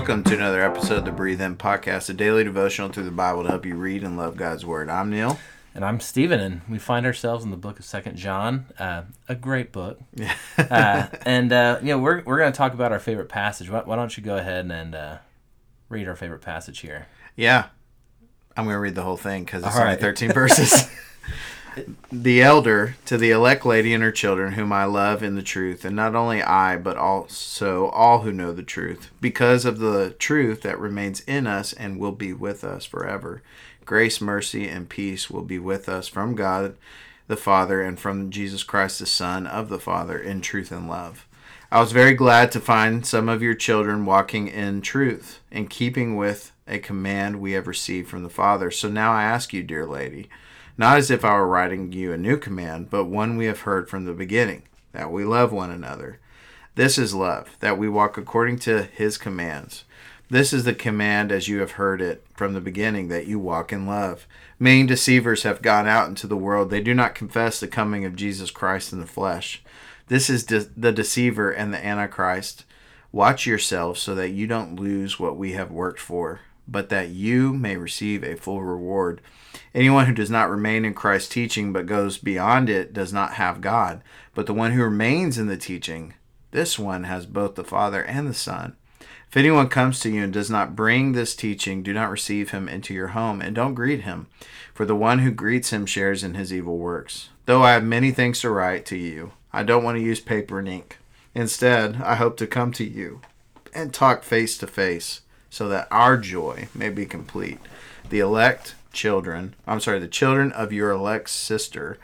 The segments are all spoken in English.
Welcome to another episode of the Breathe In Podcast, a daily devotional through the Bible to help you read and love God's Word. I'm Neal. And I'm Stephen, and we find ourselves in the book of Second John, uh, a great book. uh, and uh, you know, we're we're going to talk about our favorite passage. Why, why don't you go ahead and uh, read our favorite passage here? Yeah, I'm going to read the whole thing because it's All only right. 13 verses. the elder to the elect lady and her children, whom I love in the truth, and not only I, but also all who know the truth, because of the truth that remains in us and will be with us forever. Grace, mercy, and peace will be with us from God the Father and from Jesus Christ, the Son of the Father, in truth and love. I was very glad to find some of your children walking in truth, in keeping with a command we have received from the Father. So now I ask you, dear lady, not as if I were writing you a new command, but one we have heard from the beginning, that we love one another. This is love, that we walk according to his commands. This is the command as you have heard it from the beginning, that you walk in love. Many deceivers have gone out into the world. They do not confess the coming of Jesus Christ in the flesh. This is de- the deceiver and the antichrist. Watch yourselves so that you don't lose what we have worked for, but that you may receive a full reward. Anyone who does not remain in Christ's teaching but goes beyond it does not have God. But the one who remains in the teaching, this one has both the Father and the Son. If anyone comes to you and does not bring this teaching, do not receive him into your home, and don't greet him, for the one who greets him shares in his evil works. Though I have many things to write to you, I don't want to use paper and ink. Instead, I hope to come to you and talk face to face, so that our joy may be complete. The elect children, I'm sorry, the children of your elect sister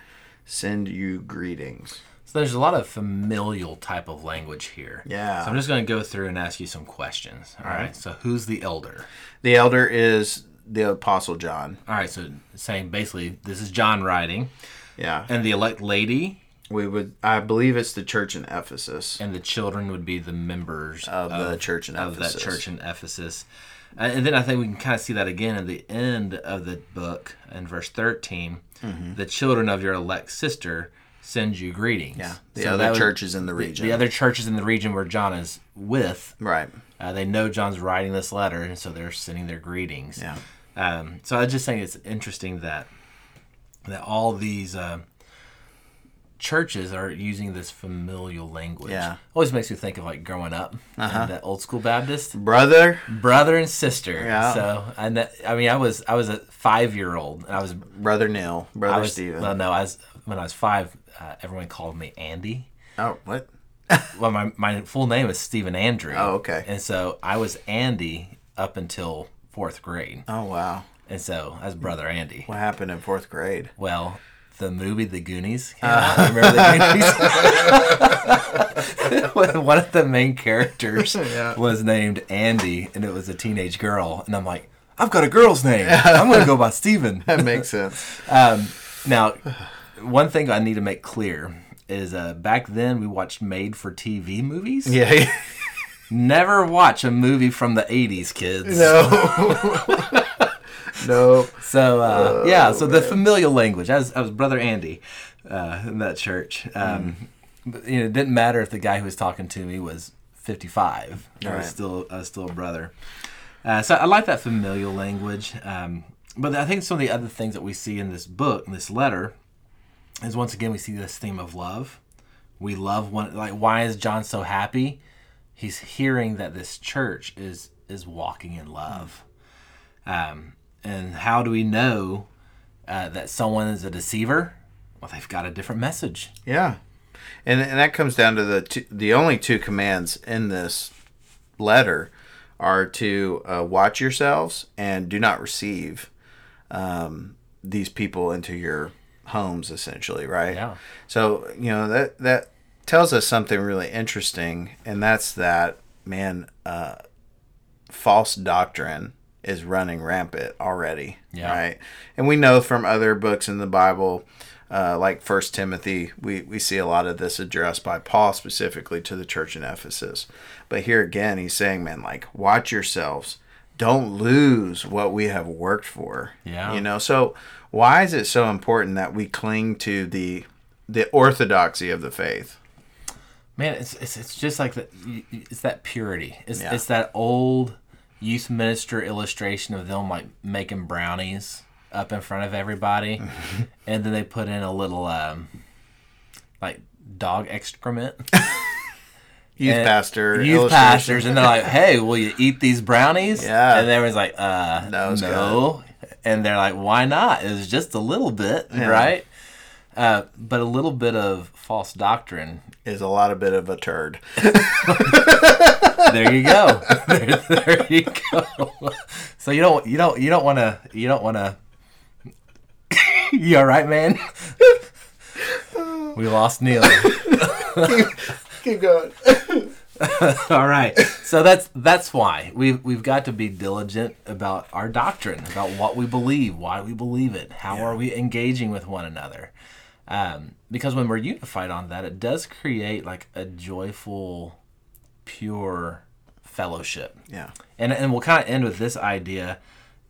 send you greetings. So there's a lot of familial type of language here. Yeah. So I'm just going to go through and ask you some questions. All right. Uh-huh. So who's the elder? The elder is the Apostle John. All right. So saying basically, this is John writing, Yeah. and the elect lady We would, I believe it's the church in Ephesus. and the children would be the members Of the church in Ephesus of Ephesus. that church in Ephesus. Uh, And then I think we can kind of see that again at the end of the book in verse 13. Mm-hmm. The children of your elect sister send you greetings. Yeah. The So other would- churches in the the- region. The other churches in the region where John is with, right. uh, they know John's writing this letter, and so they're sending their greetings. Yeah. Um, so I was just saying it's interesting that that all these uh, churches are using this familial language. Yeah. always makes me think of like growing up and that old school Baptist Brother. brother and sister. Yeah. So and that- I mean I was I was a five year old and I was Brother Neal. I Brother was Stephen. well no I was when I was five uh, everyone called me Andy. oh, what? Well my my full name is Stephen Andrew. Oh, okay. And so I was Andy up until fourth grade. Oh, wow. And so I was brother Andy. What happened in fourth grade? Well, the movie The Goonies. Uh. Remember the Goonies? One of the main characters Yeah. was named Andy, and it was a teenage girl. And I'm like, I've got a girl's name. I'm going to go by Stephen. That makes sense. Um, now, one thing I need to make clear is uh, back then we watched made-for-TV movies. yeah. Never watch a movie from the 80s, kids. no. No. So uh, yeah, so the familial language. I was, I was brother Andy uh, in that church. Um, but, you know, it didn't matter if the guy who was talking to me was 55. I Right. was still I was still a brother. Uh, so I like that familial language. Um, but I think some of the other things that we see in this book, in this letter, is once again we see this theme of love. We love one. Like, why is John so happy? He's hearing that this church is is walking in love. Um, and how do we know uh, that someone is a deceiver? Well, they've got a different message. Yeah. And, and that comes down to the two, the only two commands in this letter are to uh, watch yourselves and do not receive um, these people into your homes essentially right Yeah. so you know that that tells us something really interesting and that's that man uh, false doctrine is running rampant already Yeah. right and we know from other books in the bible uh, like first timothy we, we see a lot of this addressed by paul specifically to the church in ephesus but here again he's saying man like watch yourselves don't lose what we have worked for Yeah. you know so why is it so important that we cling to the the orthodoxy of the faith Man, it's it's, it's just like that. It's that purity. It's Yeah. it's that old youth minister illustration of them like making brownies up in front of everybody, and then they put in a little um, like dog excrement. Youth And pastor. youth pastors, and they're like, "Hey, will you eat these brownies?" Yeah. and everyone's like, "Uh, was no." And they're like, "Why not? It was just a little bit, Yeah. right?" Uh, but a little bit of false doctrine. is a lot of bit of a turd. There you go. there, there you go. So you don't, you don't, you don't want to, you don't want to. you all right, man? we lost Neal. Keep going. All right. So that's that's why we've we've got to be diligent about our doctrine, about what we believe, why we believe it, how are we engaging with one another. Um, because when we're unified on that, it does create like a joyful, pure fellowship. Yeah. And and we'll kind of end with this idea,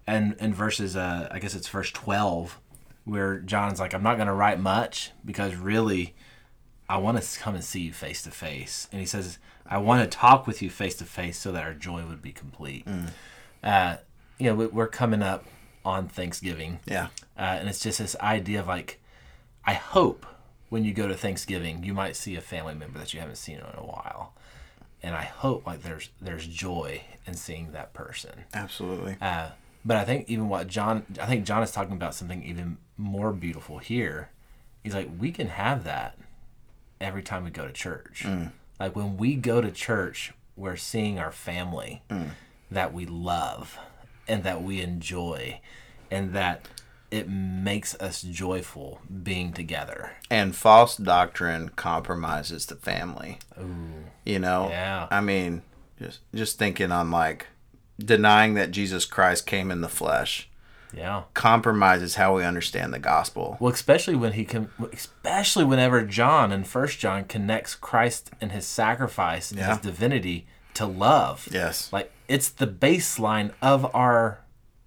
and in verses, uh, I guess it's verse twelve, where John's like, "I'm not going to write much because really, I want to come and see you face to face." And he says, "I want to talk with you face to face so that our joy would be complete." Uh, you know, we- we're coming up on Thanksgiving, Yeah. uh, and it's just this idea of like, I hope when you go to Thanksgiving, you might see a family member that you haven't seen in a while, and I hope like there's there's joy in seeing that person. Absolutely. Uh, but I think even what John, I think John is talking about something even more beautiful here. He's like, we can have that every time we go to church. Like when we go to church, we're seeing our family that we love and that we enjoy, and that it makes us joyful being together. and false doctrine compromises the family. Ooh. You know, Yeah. I mean, just just thinking on like denying that Jesus Christ came in the flesh Yeah. compromises how we understand the gospel. Well, especially when he can, especially whenever John in First John connects Christ and his sacrifice and Yeah. his divinity to love. Yes, Like it's the baseline of our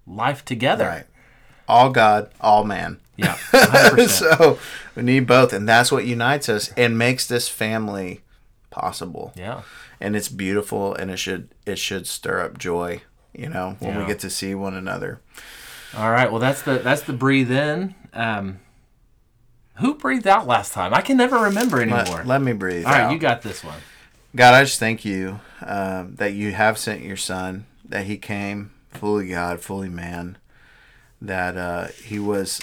life together. right. All God, all man. Yeah. 100%. so we need both, and that's what unites us and makes this family possible. yeah. And it's beautiful, and it should it should stir up joy. You know, when we get to see one another. All right. Well, that's the that's the breathe in. Um, who breathed out last time? I can never remember anymore. Let, let me breathe. All right, out. you got this one. God, I just thank you um, that you have sent your son, that he came fully God, fully man, that uh, he was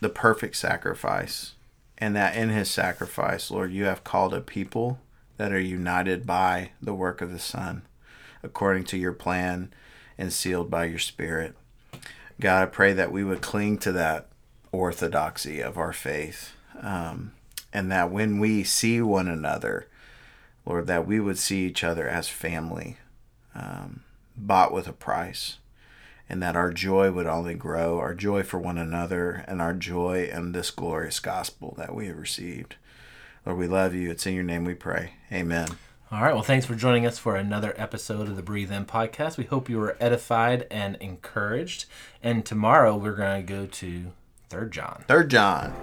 the perfect sacrifice, and that in his sacrifice, Lord, you have called a people that are united by the work of the Son, according to your plan and sealed by your Spirit. God, I pray that we would cling to that orthodoxy of our faith, um, and that when we see one another, Lord, that we would see each other as family, um, bought with a price, and that our joy would only grow, our joy for one another, and our joy in this glorious gospel that we have received. Lord, we love you. It's in your name we pray. Amen. All right. Well, thanks for joining us for another episode of the Breathe In podcast. We hope you were edified and encouraged. And tomorrow we're going to go to Third John. Third John.